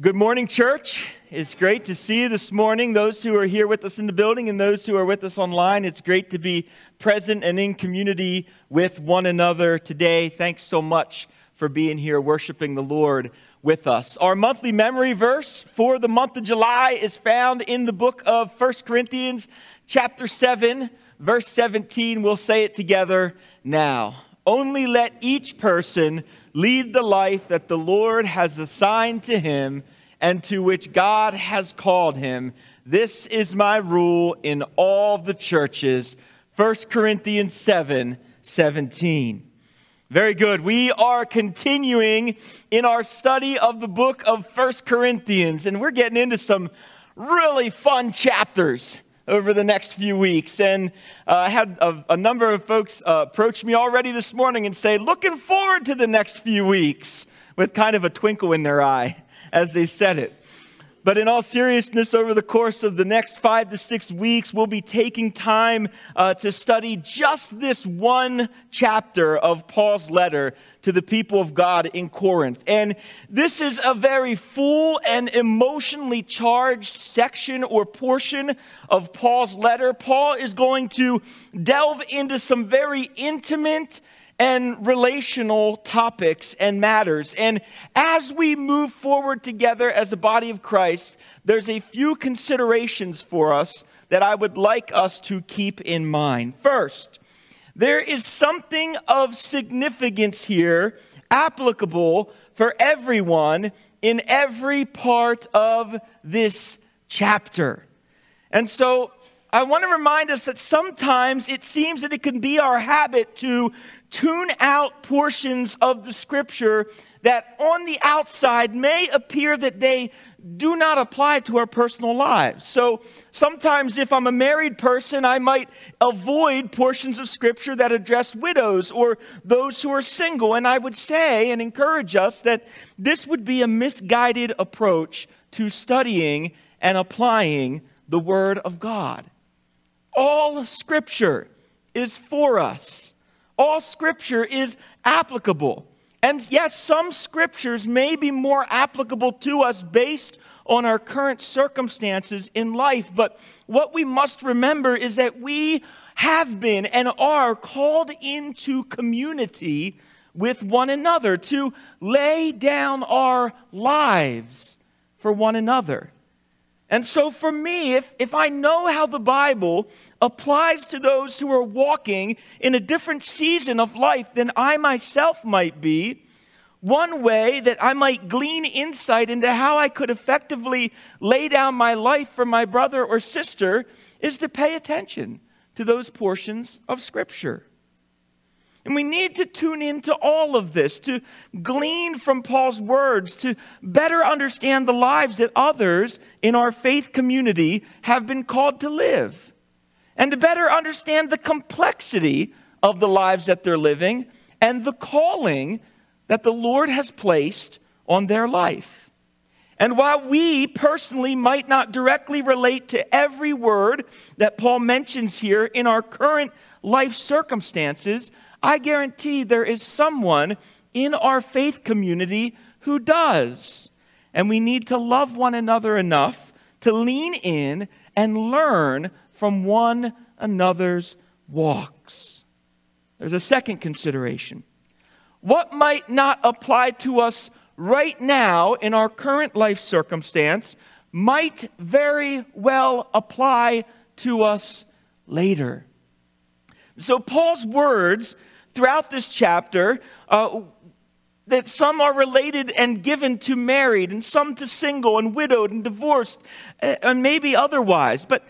Good morning, church. It's great to see you this morning. Those who are here with us in the building and those who are with us online, it's great to be present and in community with one another today. Thanks so much for being here, worshiping the Lord with us. Our monthly memory verse for the month of July is found in the book of First Corinthians, chapter 7, verse 17. We'll say it together now. Only let each person lead the life that the Lord has assigned to him and to which God has called him. This is my rule in all the churches. 1 Corinthians 7 17. Very good. We are continuing in our study of the book of 1 Corinthians, and we're getting into some really fun chapters over the next few weeks. And uh, I had a, a, number of folks uh, approach me already this morning and say, looking forward to the next few weeks, with kind of a twinkle in their eye as they said it. But in all seriousness, over the course of the next five to six weeks, we'll be taking time uh, to study just this one chapter of Paul's letter to the people of God in Corinth. And this is a very full and emotionally charged section or portion of Paul's letter. Paul is going to delve into some very intimate and relational topics and matters. And as we move forward together as a body of Christ, there's a few considerations for us that I would like us to keep in mind. First, there is something of significance here applicable for everyone in every part of this chapter. And so I want to remind us that sometimes it seems that it can be our habit to tune out portions of the scripture that on the outside may appear that they do not apply to our personal lives. So sometimes, if I'm a married person, I might avoid portions of scripture that address widows or those who are single. And I would say and encourage us that this would be a misguided approach to studying and applying the Word of God. All scripture is for us all scripture is applicable. And yes, some scriptures may be more applicable to us based on our current circumstances in life. But what we must remember is that we have been and are called into community with one another to lay down our lives for one another. And so, for me, if, if I know how the Bible applies to those who are walking in a different season of life than I myself might be, one way that I might glean insight into how I could effectively lay down my life for my brother or sister is to pay attention to those portions of Scripture. And we need to tune into all of this, to glean from Paul's words, to better understand the lives that others in our faith community have been called to live, and to better understand the complexity of the lives that they're living and the calling that the Lord has placed on their life. And while we personally might not directly relate to every word that Paul mentions here in our current life circumstances, I guarantee there is someone in our faith community who does. And we need to love one another enough to lean in and learn from one another's walks. There's a second consideration. What might not apply to us right now in our current life circumstance might very well apply to us later. So, Paul's words throughout this chapter uh, that some are related and given to married, and some to single and widowed and divorced, uh, and maybe otherwise. But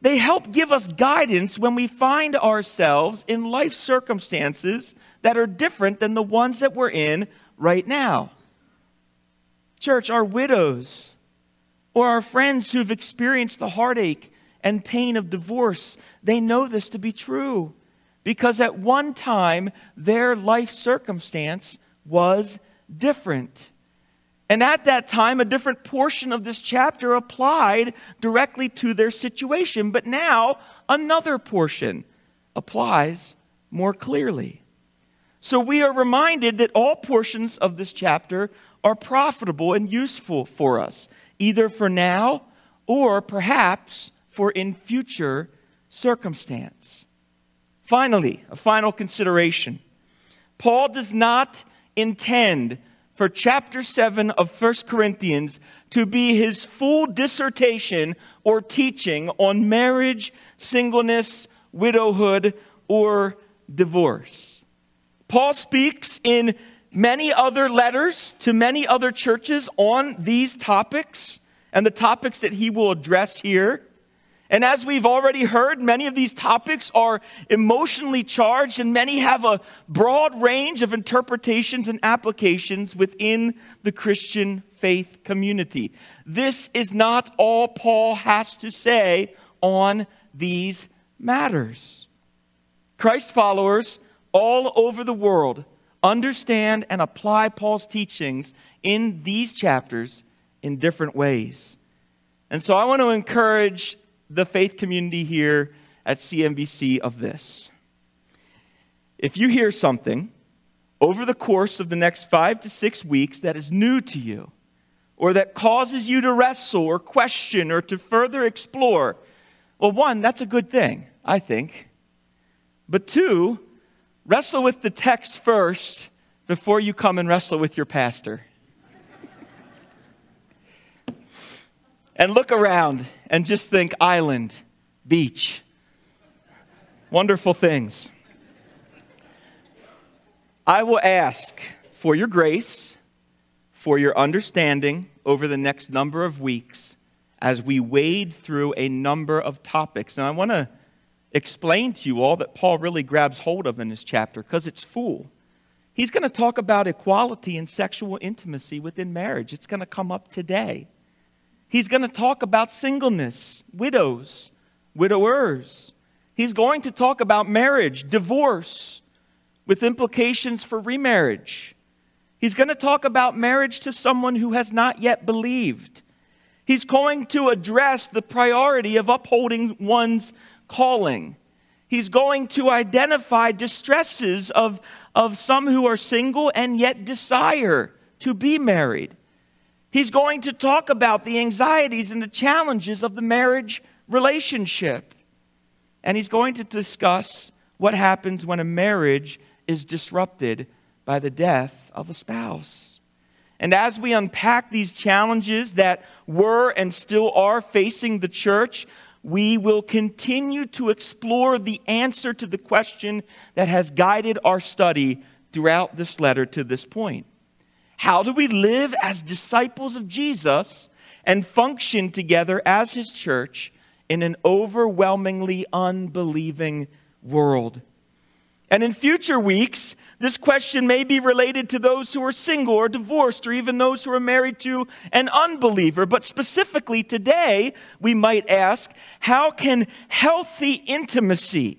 they help give us guidance when we find ourselves in life circumstances that are different than the ones that we're in right now. Church, our widows or our friends who've experienced the heartache and pain of divorce, they know this to be true because at one time their life circumstance was different. And at that time, a different portion of this chapter applied directly to their situation. But now, another portion applies more clearly. So we are reminded that all portions of this chapter are profitable and useful for us, either for now or perhaps for in future circumstance. Finally, a final consideration. Paul does not intend for chapter 7 of 1 Corinthians to be his full dissertation or teaching on marriage, singleness, widowhood, or divorce. Paul speaks in many other letters to many other churches on these topics and the topics that he will address here. And as we've already heard, many of these topics are emotionally charged, and many have a broad range of interpretations and applications within the Christian faith community. This is not all Paul has to say on these matters. Christ followers all over the world understand and apply Paul's teachings in these chapters in different ways. And so I want to encourage the faith community here at CMBC of this. If you hear something over the course of the next five to six weeks that is new to you, or that causes you to wrestle or question or to further explore, well, one, that's a good thing, I think. But two, wrestle with the text first before you come and wrestle with your pastor. And look around and just think island, beach, wonderful things. I will ask for your grace, for your understanding over the next number of weeks as we wade through a number of topics. And I want to explain to you all that Paul really grabs hold of in this chapter because it's full. He's going to talk about equality and sexual intimacy within marriage. It's going to come up today. He's going to talk about singleness, widows, widowers. He's going to talk about marriage, divorce, with implications for remarriage. He's going to talk about marriage to someone who has not yet believed. He's going to address the priority of upholding one's calling. He's going to identify distresses of, of some who are single and yet desire to be married. He's going to talk about the anxieties and the challenges of the marriage relationship. And he's going to discuss what happens when a marriage is disrupted by the death of a spouse. And as we unpack these challenges that were and still are facing the church, we will continue to explore the answer to the question that has guided our study throughout this letter to this point. How do we live as disciples of Jesus and function together as his church in an overwhelmingly unbelieving world? And in future weeks, this question may be related to those who are single or divorced or even those who are married to an unbeliever. But specifically today, we might ask how can healthy intimacy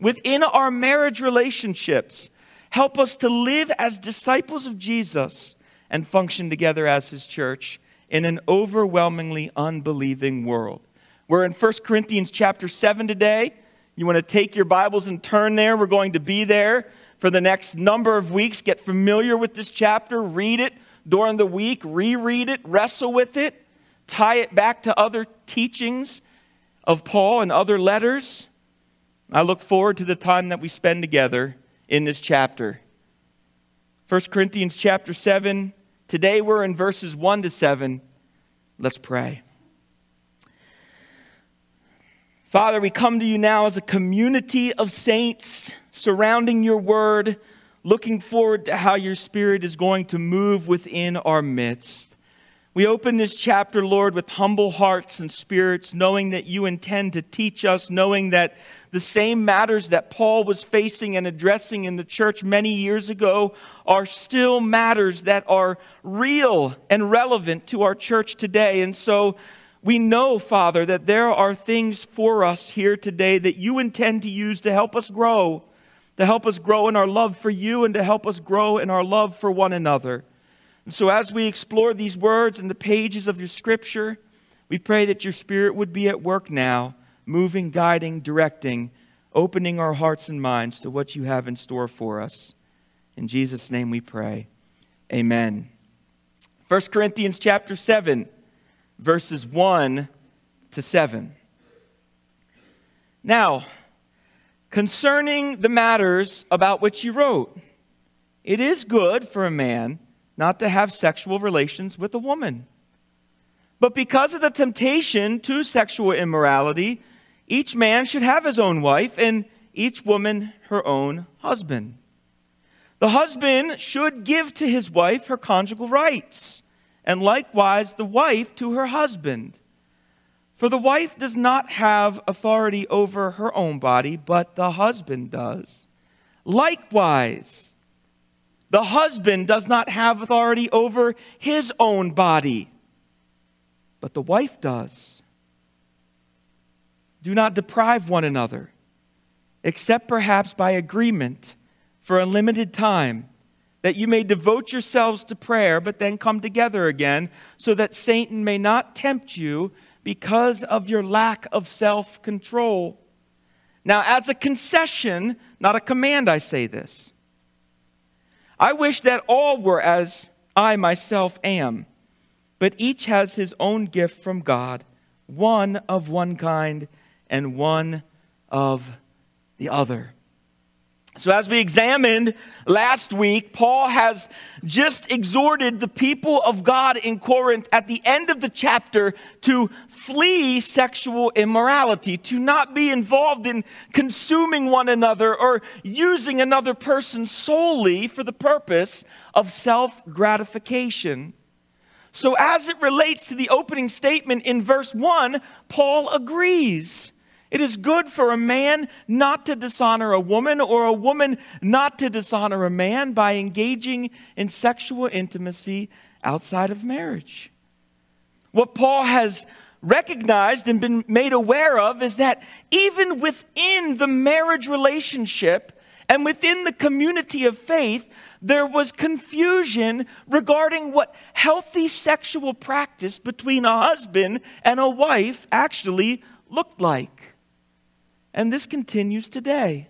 within our marriage relationships help us to live as disciples of Jesus and function together as his church in an overwhelmingly unbelieving world. We're in 1 Corinthians chapter 7 today. You want to take your Bibles and turn there. We're going to be there for the next number of weeks. Get familiar with this chapter, read it during the week, reread it, wrestle with it, tie it back to other teachings of Paul and other letters. I look forward to the time that we spend together in this chapter. 1 Corinthians chapter 7. Today we're in verses 1 to 7. Let's pray. Father, we come to you now as a community of saints surrounding your word, looking forward to how your spirit is going to move within our midst. We open this chapter, Lord, with humble hearts and spirits, knowing that you intend to teach us, knowing that the same matters that Paul was facing and addressing in the church many years ago are still matters that are real and relevant to our church today. And so we know, Father, that there are things for us here today that you intend to use to help us grow, to help us grow in our love for you, and to help us grow in our love for one another. And so, as we explore these words in the pages of your scripture, we pray that your spirit would be at work now, moving, guiding, directing, opening our hearts and minds to what you have in store for us. In Jesus' name we pray. Amen. 1 Corinthians chapter 7, verses 1 to 7. Now, concerning the matters about which you wrote, it is good for a man not to have sexual relations with a woman. But because of the temptation to sexual immorality, each man should have his own wife, and each woman her own husband. The husband should give to his wife her conjugal rights, and likewise the wife to her husband. For the wife does not have authority over her own body, but the husband does. Likewise, the husband does not have authority over his own body, but the wife does. Do not deprive one another, except perhaps by agreement for a limited time, that you may devote yourselves to prayer, but then come together again, so that Satan may not tempt you because of your lack of self control. Now, as a concession, not a command, I say this. I wish that all were as I myself am, but each has his own gift from God, one of one kind and one of the other. So, as we examined last week, Paul has just exhorted the people of God in Corinth at the end of the chapter to flee sexual immorality, to not be involved in consuming one another or using another person solely for the purpose of self gratification. So, as it relates to the opening statement in verse 1, Paul agrees. It is good for a man not to dishonor a woman or a woman not to dishonor a man by engaging in sexual intimacy outside of marriage. What Paul has recognized and been made aware of is that even within the marriage relationship and within the community of faith, there was confusion regarding what healthy sexual practice between a husband and a wife actually looked like. And this continues today.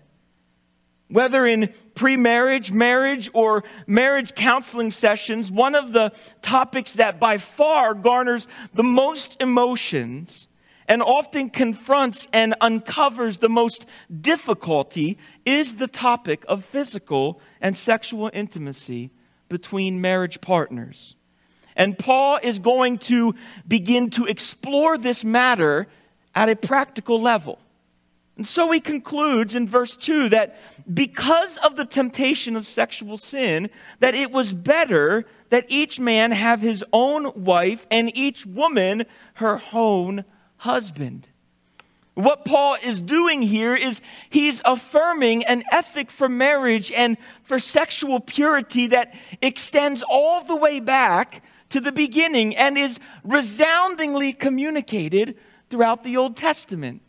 Whether in pre marriage, marriage, or marriage counseling sessions, one of the topics that by far garners the most emotions and often confronts and uncovers the most difficulty is the topic of physical and sexual intimacy between marriage partners. And Paul is going to begin to explore this matter at a practical level. And so he concludes in verse 2 that because of the temptation of sexual sin, that it was better that each man have his own wife and each woman her own husband. What Paul is doing here is he's affirming an ethic for marriage and for sexual purity that extends all the way back to the beginning and is resoundingly communicated throughout the Old Testament.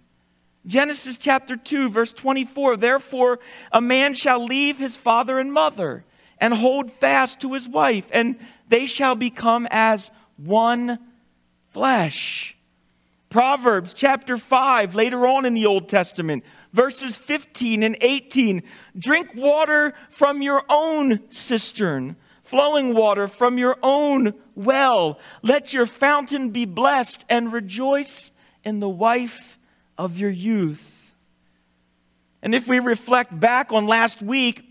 Genesis chapter 2, verse 24 Therefore, a man shall leave his father and mother and hold fast to his wife, and they shall become as one flesh. Proverbs chapter 5, later on in the Old Testament, verses 15 and 18 Drink water from your own cistern, flowing water from your own well. Let your fountain be blessed, and rejoice in the wife of your youth. And if we reflect back on last week,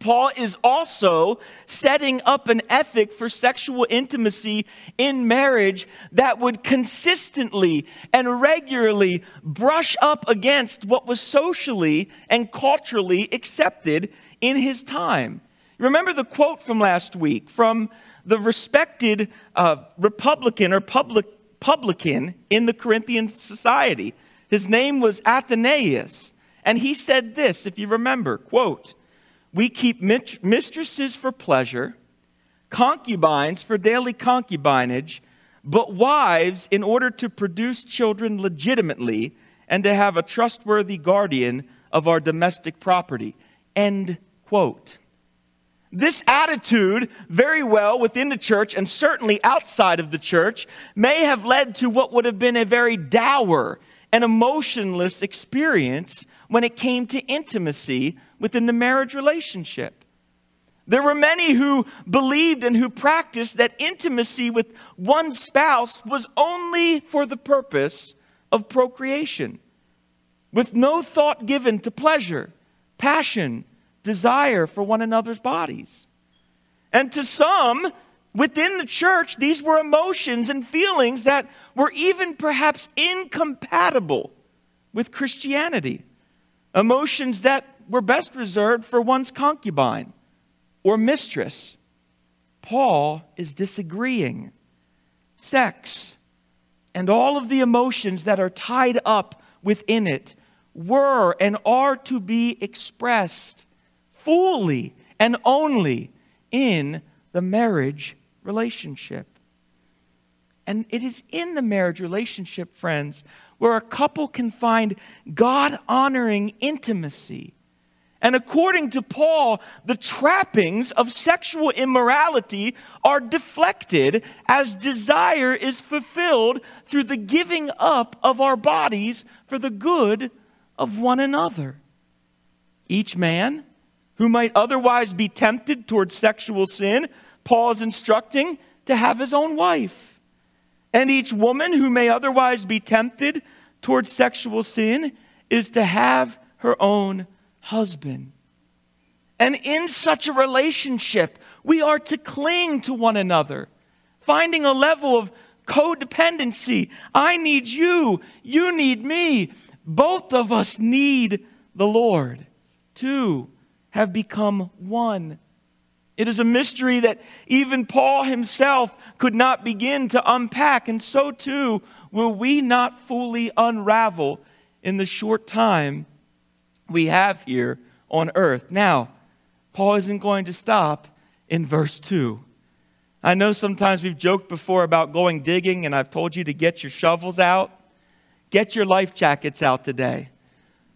Paul is also setting up an ethic for sexual intimacy in marriage that would consistently and regularly brush up against what was socially and culturally accepted in his time. Remember the quote from last week from the respected uh, Republican or public, publican in the Corinthian society. His name was Athenaeus, and he said this, if you remember, quote, "We keep mistresses for pleasure, concubines for daily concubinage, but wives in order to produce children legitimately and to have a trustworthy guardian of our domestic property." End quote. This attitude, very well within the church and certainly outside of the church, may have led to what would have been a very dour an emotionless experience when it came to intimacy within the marriage relationship. There were many who believed and who practiced that intimacy with one spouse was only for the purpose of procreation, with no thought given to pleasure, passion, desire for one another's bodies. And to some within the church, these were emotions and feelings that were even perhaps incompatible with Christianity. Emotions that were best reserved for one's concubine or mistress. Paul is disagreeing. Sex and all of the emotions that are tied up within it were and are to be expressed fully and only in the marriage relationship. And it is in the marriage relationship, friends, where a couple can find God honoring intimacy and according to Paul, the trappings of sexual immorality are deflected as desire is fulfilled through the giving up of our bodies for the good of one another. Each man who might otherwise be tempted towards sexual sin, Paul is instructing to have his own wife. And each woman who may otherwise be tempted towards sexual sin is to have her own husband. And in such a relationship, we are to cling to one another, finding a level of codependency. I need you, you need me. Both of us need the Lord. Two have become one. It is a mystery that even Paul himself could not begin to unpack, and so too will we not fully unravel in the short time we have here on earth. Now, Paul isn't going to stop in verse 2. I know sometimes we've joked before about going digging, and I've told you to get your shovels out. Get your life jackets out today.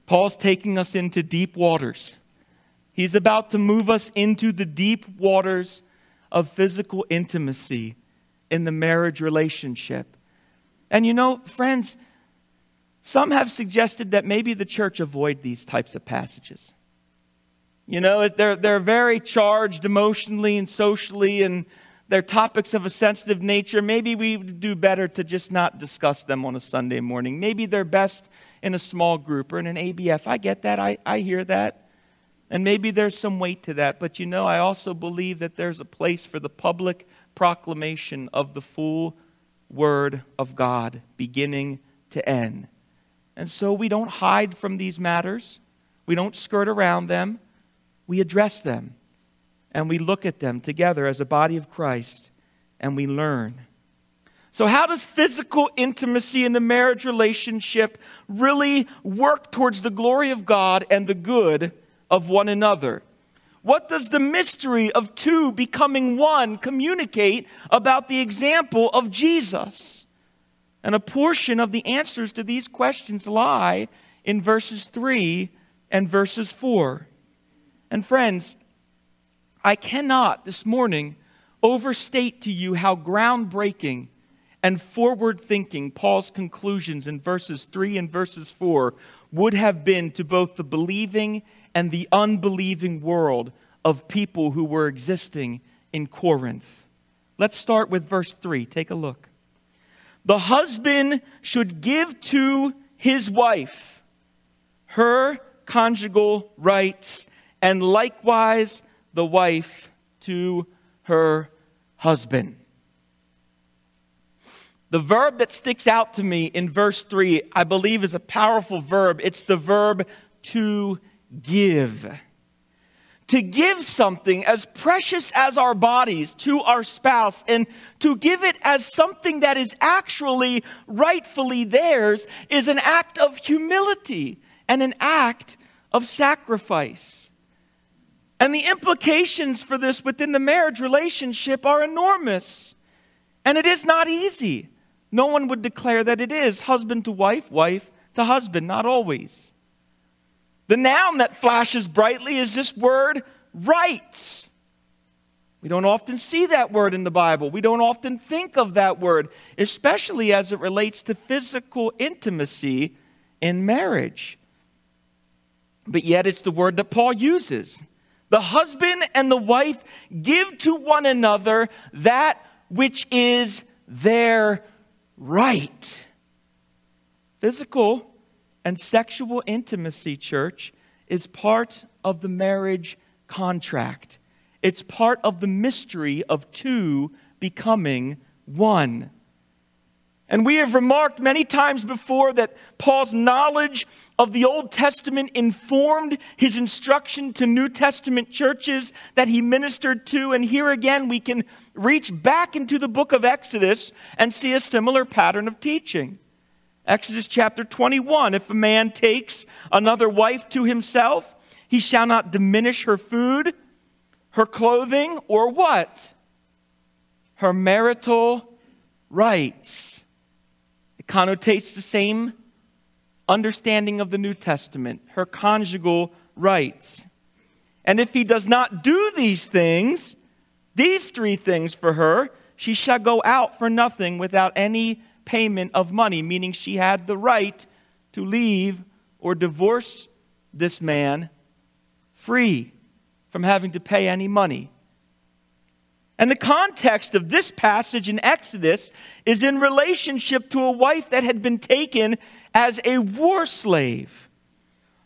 Paul's taking us into deep waters. He's about to move us into the deep waters of physical intimacy in the marriage relationship. And you know, friends, some have suggested that maybe the church avoid these types of passages. You know, they're, they're very charged emotionally and socially, and they're topics of a sensitive nature. Maybe we do better to just not discuss them on a Sunday morning. Maybe they're best in a small group or in an ABF. I get that, I, I hear that. And maybe there's some weight to that. But you know, I also believe that there's a place for the public proclamation of the full Word of God, beginning to end. And so we don't hide from these matters, we don't skirt around them, we address them, and we look at them together as a body of Christ, and we learn. So, how does physical intimacy in the marriage relationship really work towards the glory of God and the good of one another? What does the mystery of two becoming one communicate about the example of Jesus? And a portion of the answers to these questions lie in verses 3 and verses 4. And friends, I cannot this morning overstate to you how groundbreaking and forward thinking Paul's conclusions in verses 3 and verses 4 would have been to both the believing and the unbelieving world of people who were existing in Corinth. Let's start with verse 3. Take a look the husband should give to his wife her conjugal rights, and likewise the wife to her husband. The verb that sticks out to me in verse 3, I believe, is a powerful verb. It's the verb to give to give something as precious as our bodies to our spouse and to give it as something that is actually rightfully theirs is an act of humility and an act of sacrifice. And the implications for this within the marriage relationship are enormous. And it is not easy. No one would declare that it is husband to wife, wife to husband, not always. The noun that flashes brightly is this word rights. We don't often see that word in the Bible. We don't often think of that word, especially as it relates to physical intimacy in marriage. But yet, it's the word that Paul uses The husband and the wife give to one another that which is their right. Physical and sexual intimacy, church, is part of the marriage contract. It's part of the mystery of two becoming one. And we have remarked many times before that Paul's knowledge of the Old Testament informed his instruction to New Testament churches that he ministered to. And here again, we can reach back into the book of Exodus and see a similar pattern of teaching. Exodus chapter 21 If a man takes another wife to himself, he shall not diminish her food, her clothing, or what? Her marital rights It connotates the same understanding of the New Testament, her conjugal rights. And if he does not do these things, these three things for her, she shall go out for nothing without any payment of money, meaning she had the right to leave or divorce this man free from having to pay any money. And the context of this passage in Exodus is in relationship to a wife that had been taken as a war slave.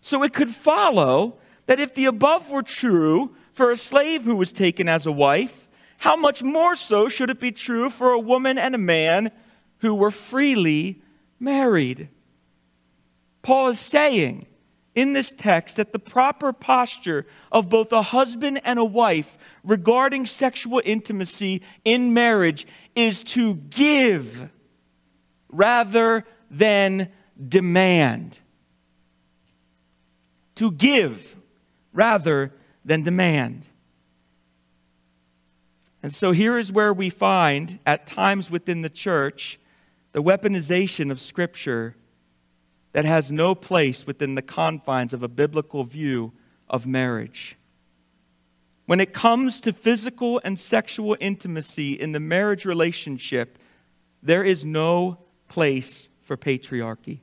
So it could follow that if the above were true for a slave who was taken as a wife, how much more so should it be true for a woman and a man who were freely married? Paul is saying in this text that the proper posture of both a husband and a wife regarding sexual intimacy in marriage is to give rather than demand. To give rather than demand. And so here is where we find, at times within the church, the weaponization of Scripture that has no place within the confines of a biblical view of marriage. When it comes to physical and sexual intimacy in the marriage relationship, there is no place for patriarchy.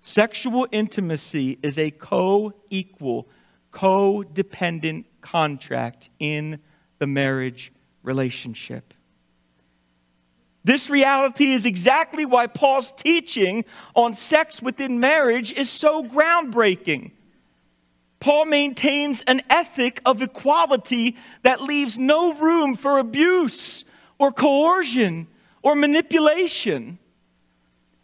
Sexual intimacy is a co equal, co dependent contract in the marriage relationship. This reality is exactly why Paul's teaching on sex within marriage is so groundbreaking. Paul maintains an ethic of equality that leaves no room for abuse or coercion or manipulation.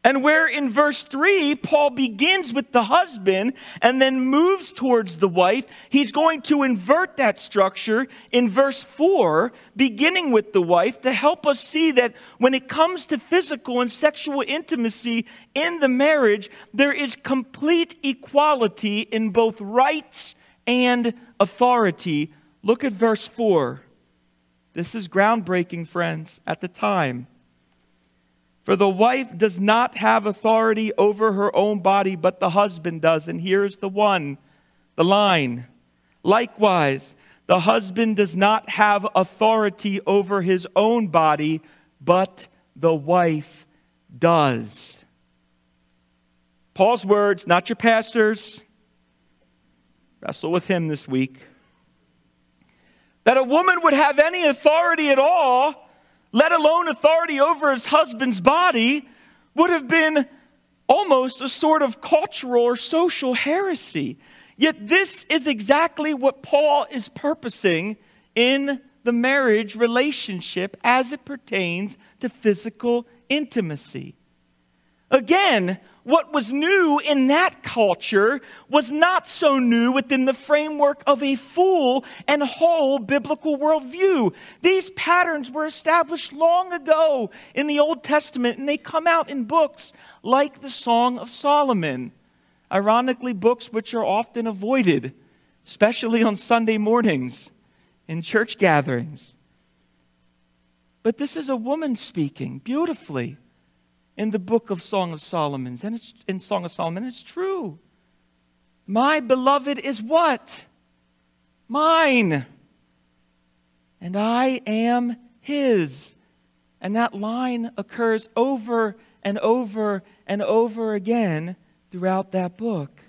And where in verse 3, Paul begins with the husband and then moves towards the wife, he's going to invert that structure in verse 4, beginning with the wife, to help us see that when it comes to physical and sexual intimacy in the marriage, there is complete equality in both rights and authority. Look at verse 4. This is groundbreaking, friends, at the time. For the wife does not have authority over her own body, but the husband does. And here's the one, the line. Likewise, the husband does not have authority over his own body, but the wife does. Paul's words, not your pastor's. Wrestle with him this week. That a woman would have any authority at all let alone authority over his husband's body, would have been almost a sort of cultural or social heresy. Yet, this is exactly what Paul is purposing in the marriage relationship as it pertains to physical intimacy. Again, what was new in that culture was not so new within the framework of a full and whole biblical worldview. These patterns were established long ago in the Old Testament, and they come out in books like the Song of Solomon. Ironically, books which are often avoided, especially on Sunday mornings in church gatherings. But this is a woman speaking beautifully in the book of Song of Solomon. And it's in Song of Solomon, it's true. My beloved is what? Mine. And I am his. And that line occurs over and over and over again throughout that book.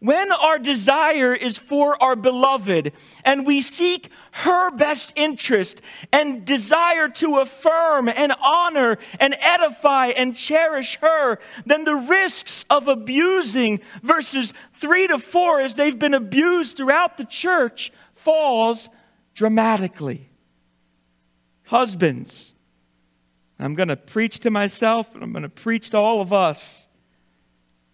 When our desire is for our beloved and we seek her best interest and desire to affirm and honor and edify and cherish her, then the risks of abusing verses 3 to 4 as they've been abused throughout the church falls dramatically. Husbands, I'm going to preach to myself and I'm going to preach to all of us.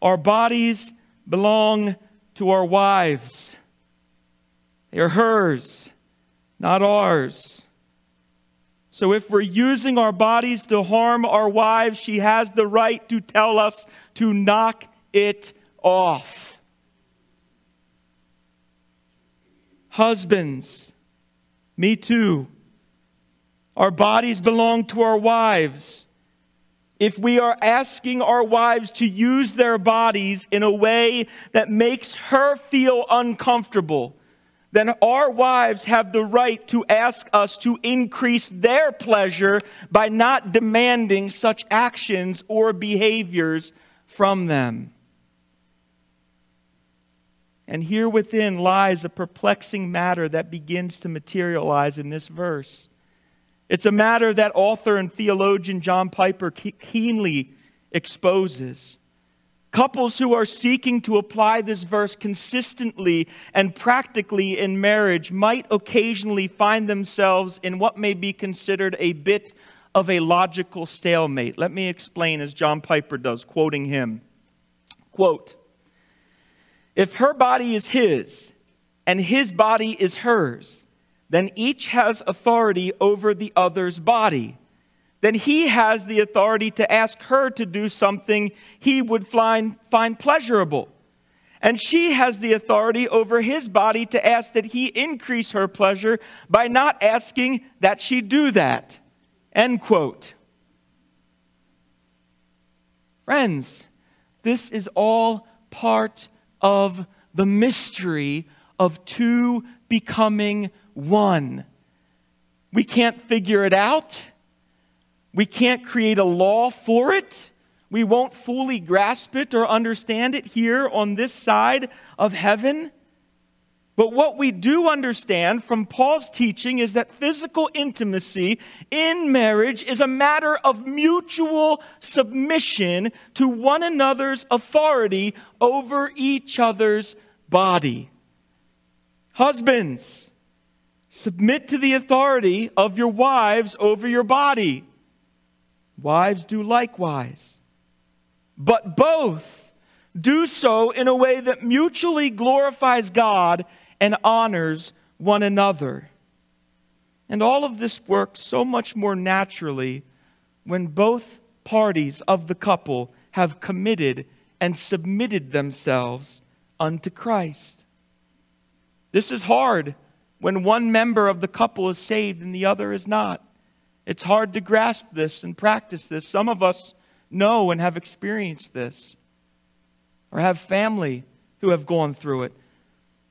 Our bodies belong to our wives. They are hers, not ours. So if we're using our bodies to harm our wives, she has the right to tell us to knock it off. Husbands, me too. Our bodies belong to our wives if we are asking our wives to use their bodies in a way that makes her feel uncomfortable, then our wives have the right to ask us to increase their pleasure by not demanding such actions or behaviors from them. And here within lies a perplexing matter that begins to materialize in this verse. It's a matter that author and theologian John Piper keenly exposes. Couples who are seeking to apply this verse consistently and practically in marriage might occasionally find themselves in what may be considered a bit of a logical stalemate. Let me explain as John Piper does, quoting him. Quote If her body is his and his body is hers, then each has authority over the other's body. Then he has the authority to ask her to do something he would find, find pleasurable. And she has the authority over his body to ask that he increase her pleasure by not asking that she do that. End quote. Friends, this is all part of the mystery of two becoming one. We can't figure it out. We can't create a law for it. We won't fully grasp it or understand it here on this side of heaven. But what we do understand from Paul's teaching is that physical intimacy in marriage is a matter of mutual submission to one another's authority over each other's body. Husbands, submit to the authority of your wives over your body. Wives do likewise. But both do so in a way that mutually glorifies God and honors one another. And all of this works so much more naturally when both parties of the couple have committed and submitted themselves unto Christ. This is hard when one member of the couple is saved and the other is not. It's hard to grasp this and practice this. Some of us know and have experienced this, or have family who have gone through it.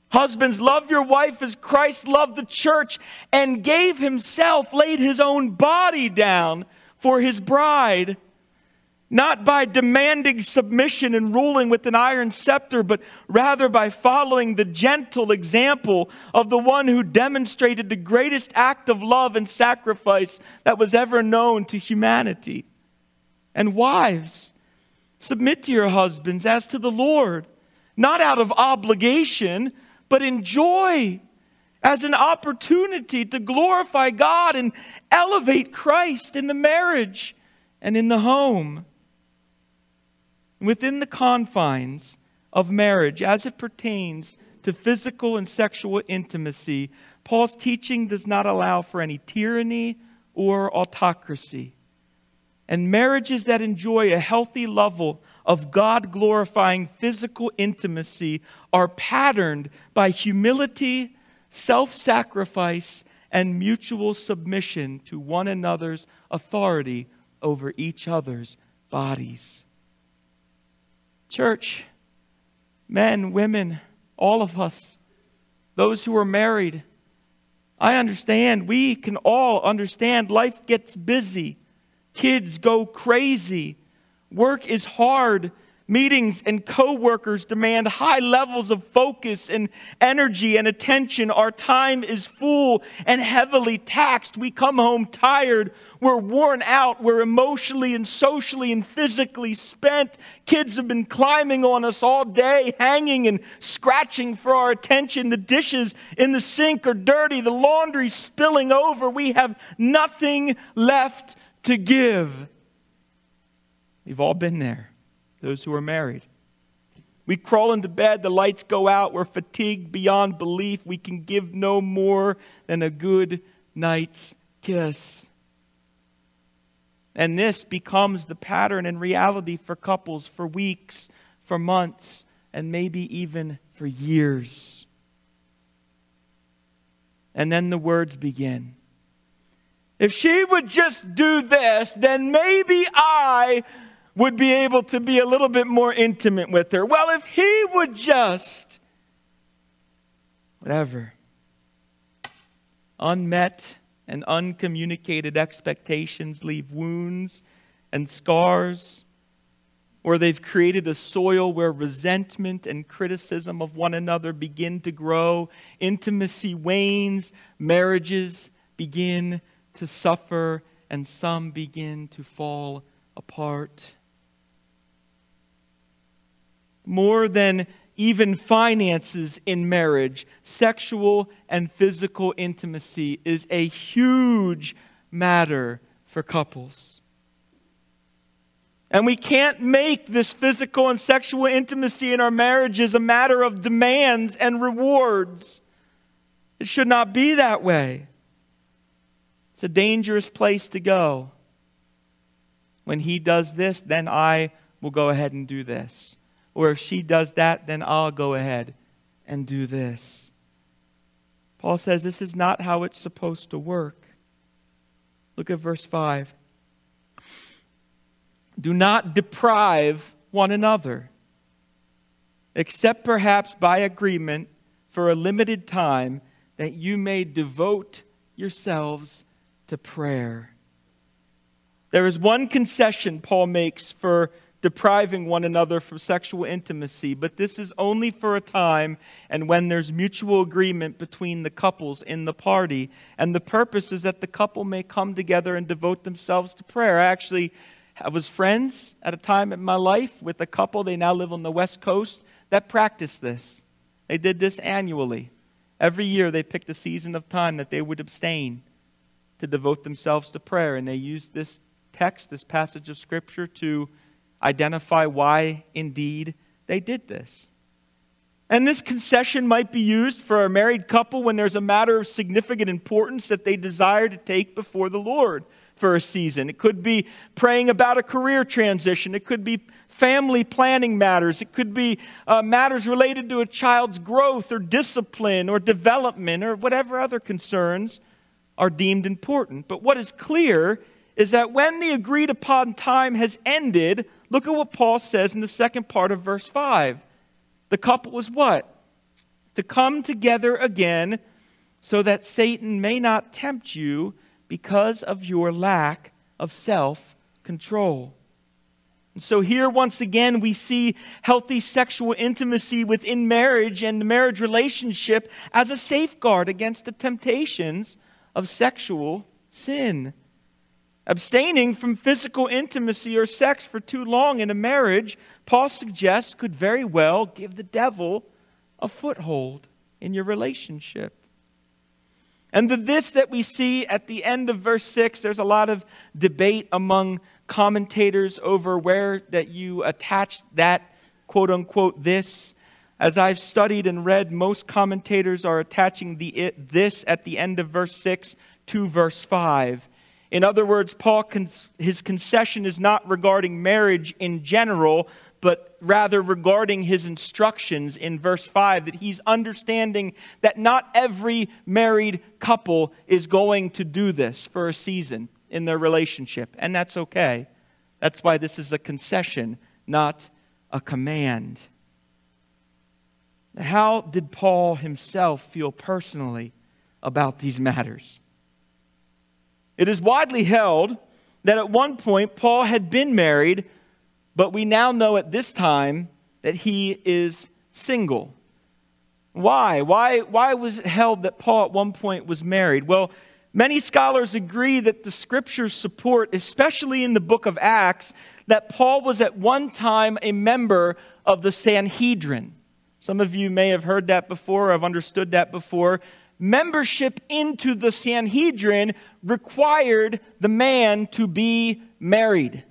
Husbands, love your wife as Christ loved the church and gave himself, laid his own body down for his bride not by demanding submission and ruling with an iron scepter, but rather by following the gentle example of the one who demonstrated the greatest act of love and sacrifice that was ever known to humanity. And wives, submit to your husbands as to the Lord, not out of obligation, but in joy, as an opportunity to glorify God and elevate Christ in the marriage and in the home within the confines of marriage as it pertains to physical and sexual intimacy, Paul's teaching does not allow for any tyranny or autocracy. And marriages that enjoy a healthy level of God glorifying physical intimacy are patterned by humility, self sacrifice, and mutual submission to one another's authority over each other's bodies. Church, men, women, all of us, those who are married, I understand, we can all understand life gets busy, kids go crazy, work is hard, Meetings and coworkers demand high levels of focus and energy and attention. Our time is full and heavily taxed. We come home tired. We're worn out. We're emotionally and socially and physically spent. Kids have been climbing on us all day, hanging and scratching for our attention. The dishes in the sink are dirty. The laundry spilling over. We have nothing left to give. We've all been there those who are married. We crawl into bed, the lights go out, we're fatigued beyond belief. We can give no more than a good night's kiss. And this becomes the pattern and reality for couples for weeks, for months, and maybe even for years. And then the words begin. If she would just do this, then maybe I would be able to be a little bit more intimate with her. Well, if he would just, whatever, unmet and uncommunicated expectations leave wounds and scars, or they've created a soil where resentment and criticism of one another begin to grow, intimacy wanes, marriages begin to suffer, and some begin to fall apart more than even finances in marriage, sexual and physical intimacy is a huge matter for couples. And we can't make this physical and sexual intimacy in our marriages a matter of demands and rewards. It should not be that way. It's a dangerous place to go. When he does this, then I will go ahead and do this. Or if she does that, then I'll go ahead and do this. Paul says this is not how it's supposed to work. Look at verse 5. Do not deprive one another, except perhaps by agreement for a limited time, that you may devote yourselves to prayer. There is one concession Paul makes for depriving one another from sexual intimacy, but this is only for a time and when there's mutual agreement between the couples in the party. And the purpose is that the couple may come together and devote themselves to prayer. I actually I was friends at a time in my life with a couple, they now live on the West Coast, that practiced this. They did this annually. Every year they picked a season of time that they would abstain to devote themselves to prayer. And they used this text, this passage of Scripture, to identify why indeed they did this. And this concession might be used for a married couple when there's a matter of significant importance that they desire to take before the Lord for a season. It could be praying about a career transition. It could be family planning matters. It could be uh, matters related to a child's growth or discipline or development or whatever other concerns are deemed important. But what is clear is that when the agreed upon time has ended, look at what Paul says in the second part of verse 5. The couple was what? To come together again so that Satan may not tempt you because of your lack of self control. And so, here once again, we see healthy sexual intimacy within marriage and the marriage relationship as a safeguard against the temptations of sexual sin. Abstaining from physical intimacy or sex for too long in a marriage, Paul suggests, could very well give the devil a foothold in your relationship. And the this that we see at the end of verse 6, there's a lot of debate among commentators over where that you attach that quote unquote this. As I've studied and read, most commentators are attaching the it, this at the end of verse 6 to verse 5. In other words, Paul, his concession is not regarding marriage in general, but rather regarding his instructions in verse 5 that he's understanding that not every married couple is going to do this for a season in their relationship, and that's okay. That's why this is a concession, not a command. How did Paul himself feel personally about these matters? It is widely held that at one point Paul had been married but we now know at this time that he is single. Why? Why, why was it held that Paul at one point was married? Well, many scholars agree that the scriptures support, especially in the book of Acts, that Paul was at one time a member of the Sanhedrin. Some of you may have heard that before, or have understood that before. Membership into the Sanhedrin required the man to be married.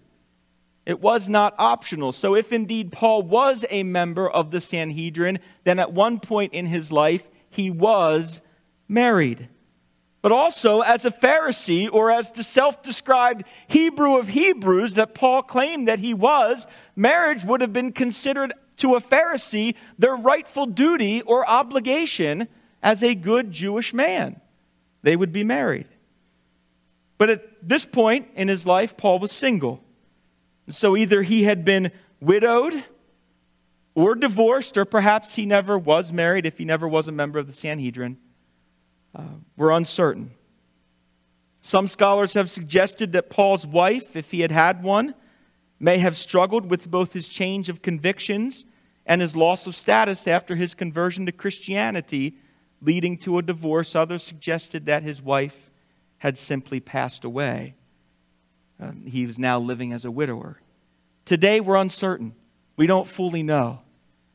It was not optional. So, if indeed Paul was a member of the Sanhedrin, then at one point in his life he was married. But also, as a Pharisee or as the self described Hebrew of Hebrews that Paul claimed that he was, marriage would have been considered to a Pharisee their rightful duty or obligation as a good Jewish man. They would be married. But at this point in his life, Paul was single. So either he had been widowed or divorced, or perhaps he never was married if he never was a member of the Sanhedrin. Uh, we're uncertain. Some scholars have suggested that Paul's wife, if he had had one, may have struggled with both his change of convictions and his loss of status after his conversion to Christianity, leading to a divorce. Others suggested that his wife had simply passed away. Uh, he was now living as a widower. Today, we're uncertain. We don't fully know.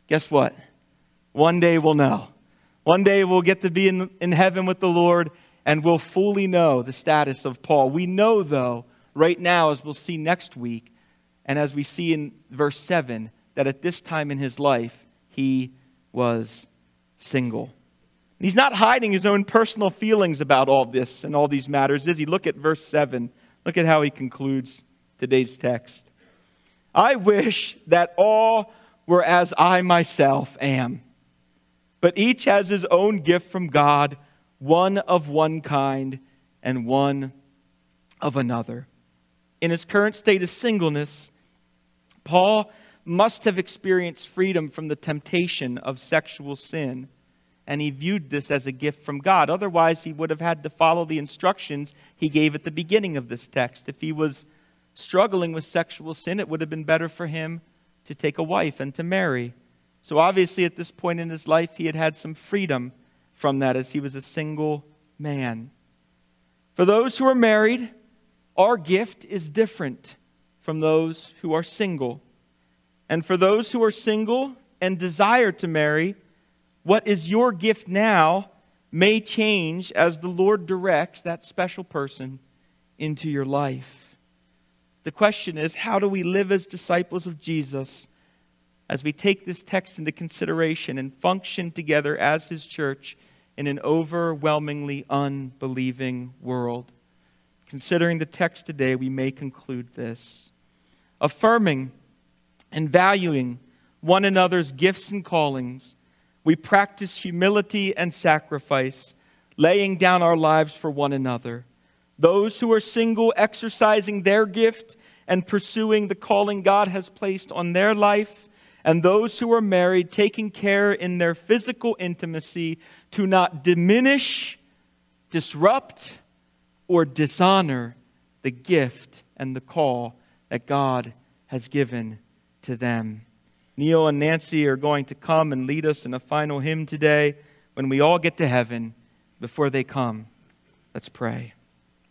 Guess what? One day we'll know. One day we'll get to be in, in heaven with the Lord and we'll fully know the status of Paul. We know, though, right now, as we'll see next week, and as we see in verse 7, that at this time in his life, he was single. And he's not hiding his own personal feelings about all this and all these matters, is he? Look at verse 7. Look at how he concludes today's text. I wish that all were as I myself am, but each has his own gift from God, one of one kind and one of another. In his current state of singleness, Paul must have experienced freedom from the temptation of sexual sin and he viewed this as a gift from God. Otherwise, he would have had to follow the instructions he gave at the beginning of this text. If he was struggling with sexual sin, it would have been better for him to take a wife and to marry. So, obviously, at this point in his life, he had had some freedom from that as he was a single man. For those who are married, our gift is different from those who are single. And for those who are single and desire to marry, what is your gift now may change as the Lord directs that special person into your life. The question is how do we live as disciples of Jesus as we take this text into consideration and function together as His church in an overwhelmingly unbelieving world? Considering the text today, we may conclude this affirming and valuing one another's gifts and callings we practice humility and sacrifice, laying down our lives for one another. Those who are single, exercising their gift and pursuing the calling God has placed on their life, and those who are married, taking care in their physical intimacy to not diminish, disrupt, or dishonor the gift and the call that God has given to them. Neil and Nancy are going to come and lead us in a final hymn today when we all get to heaven before they come. Let's pray.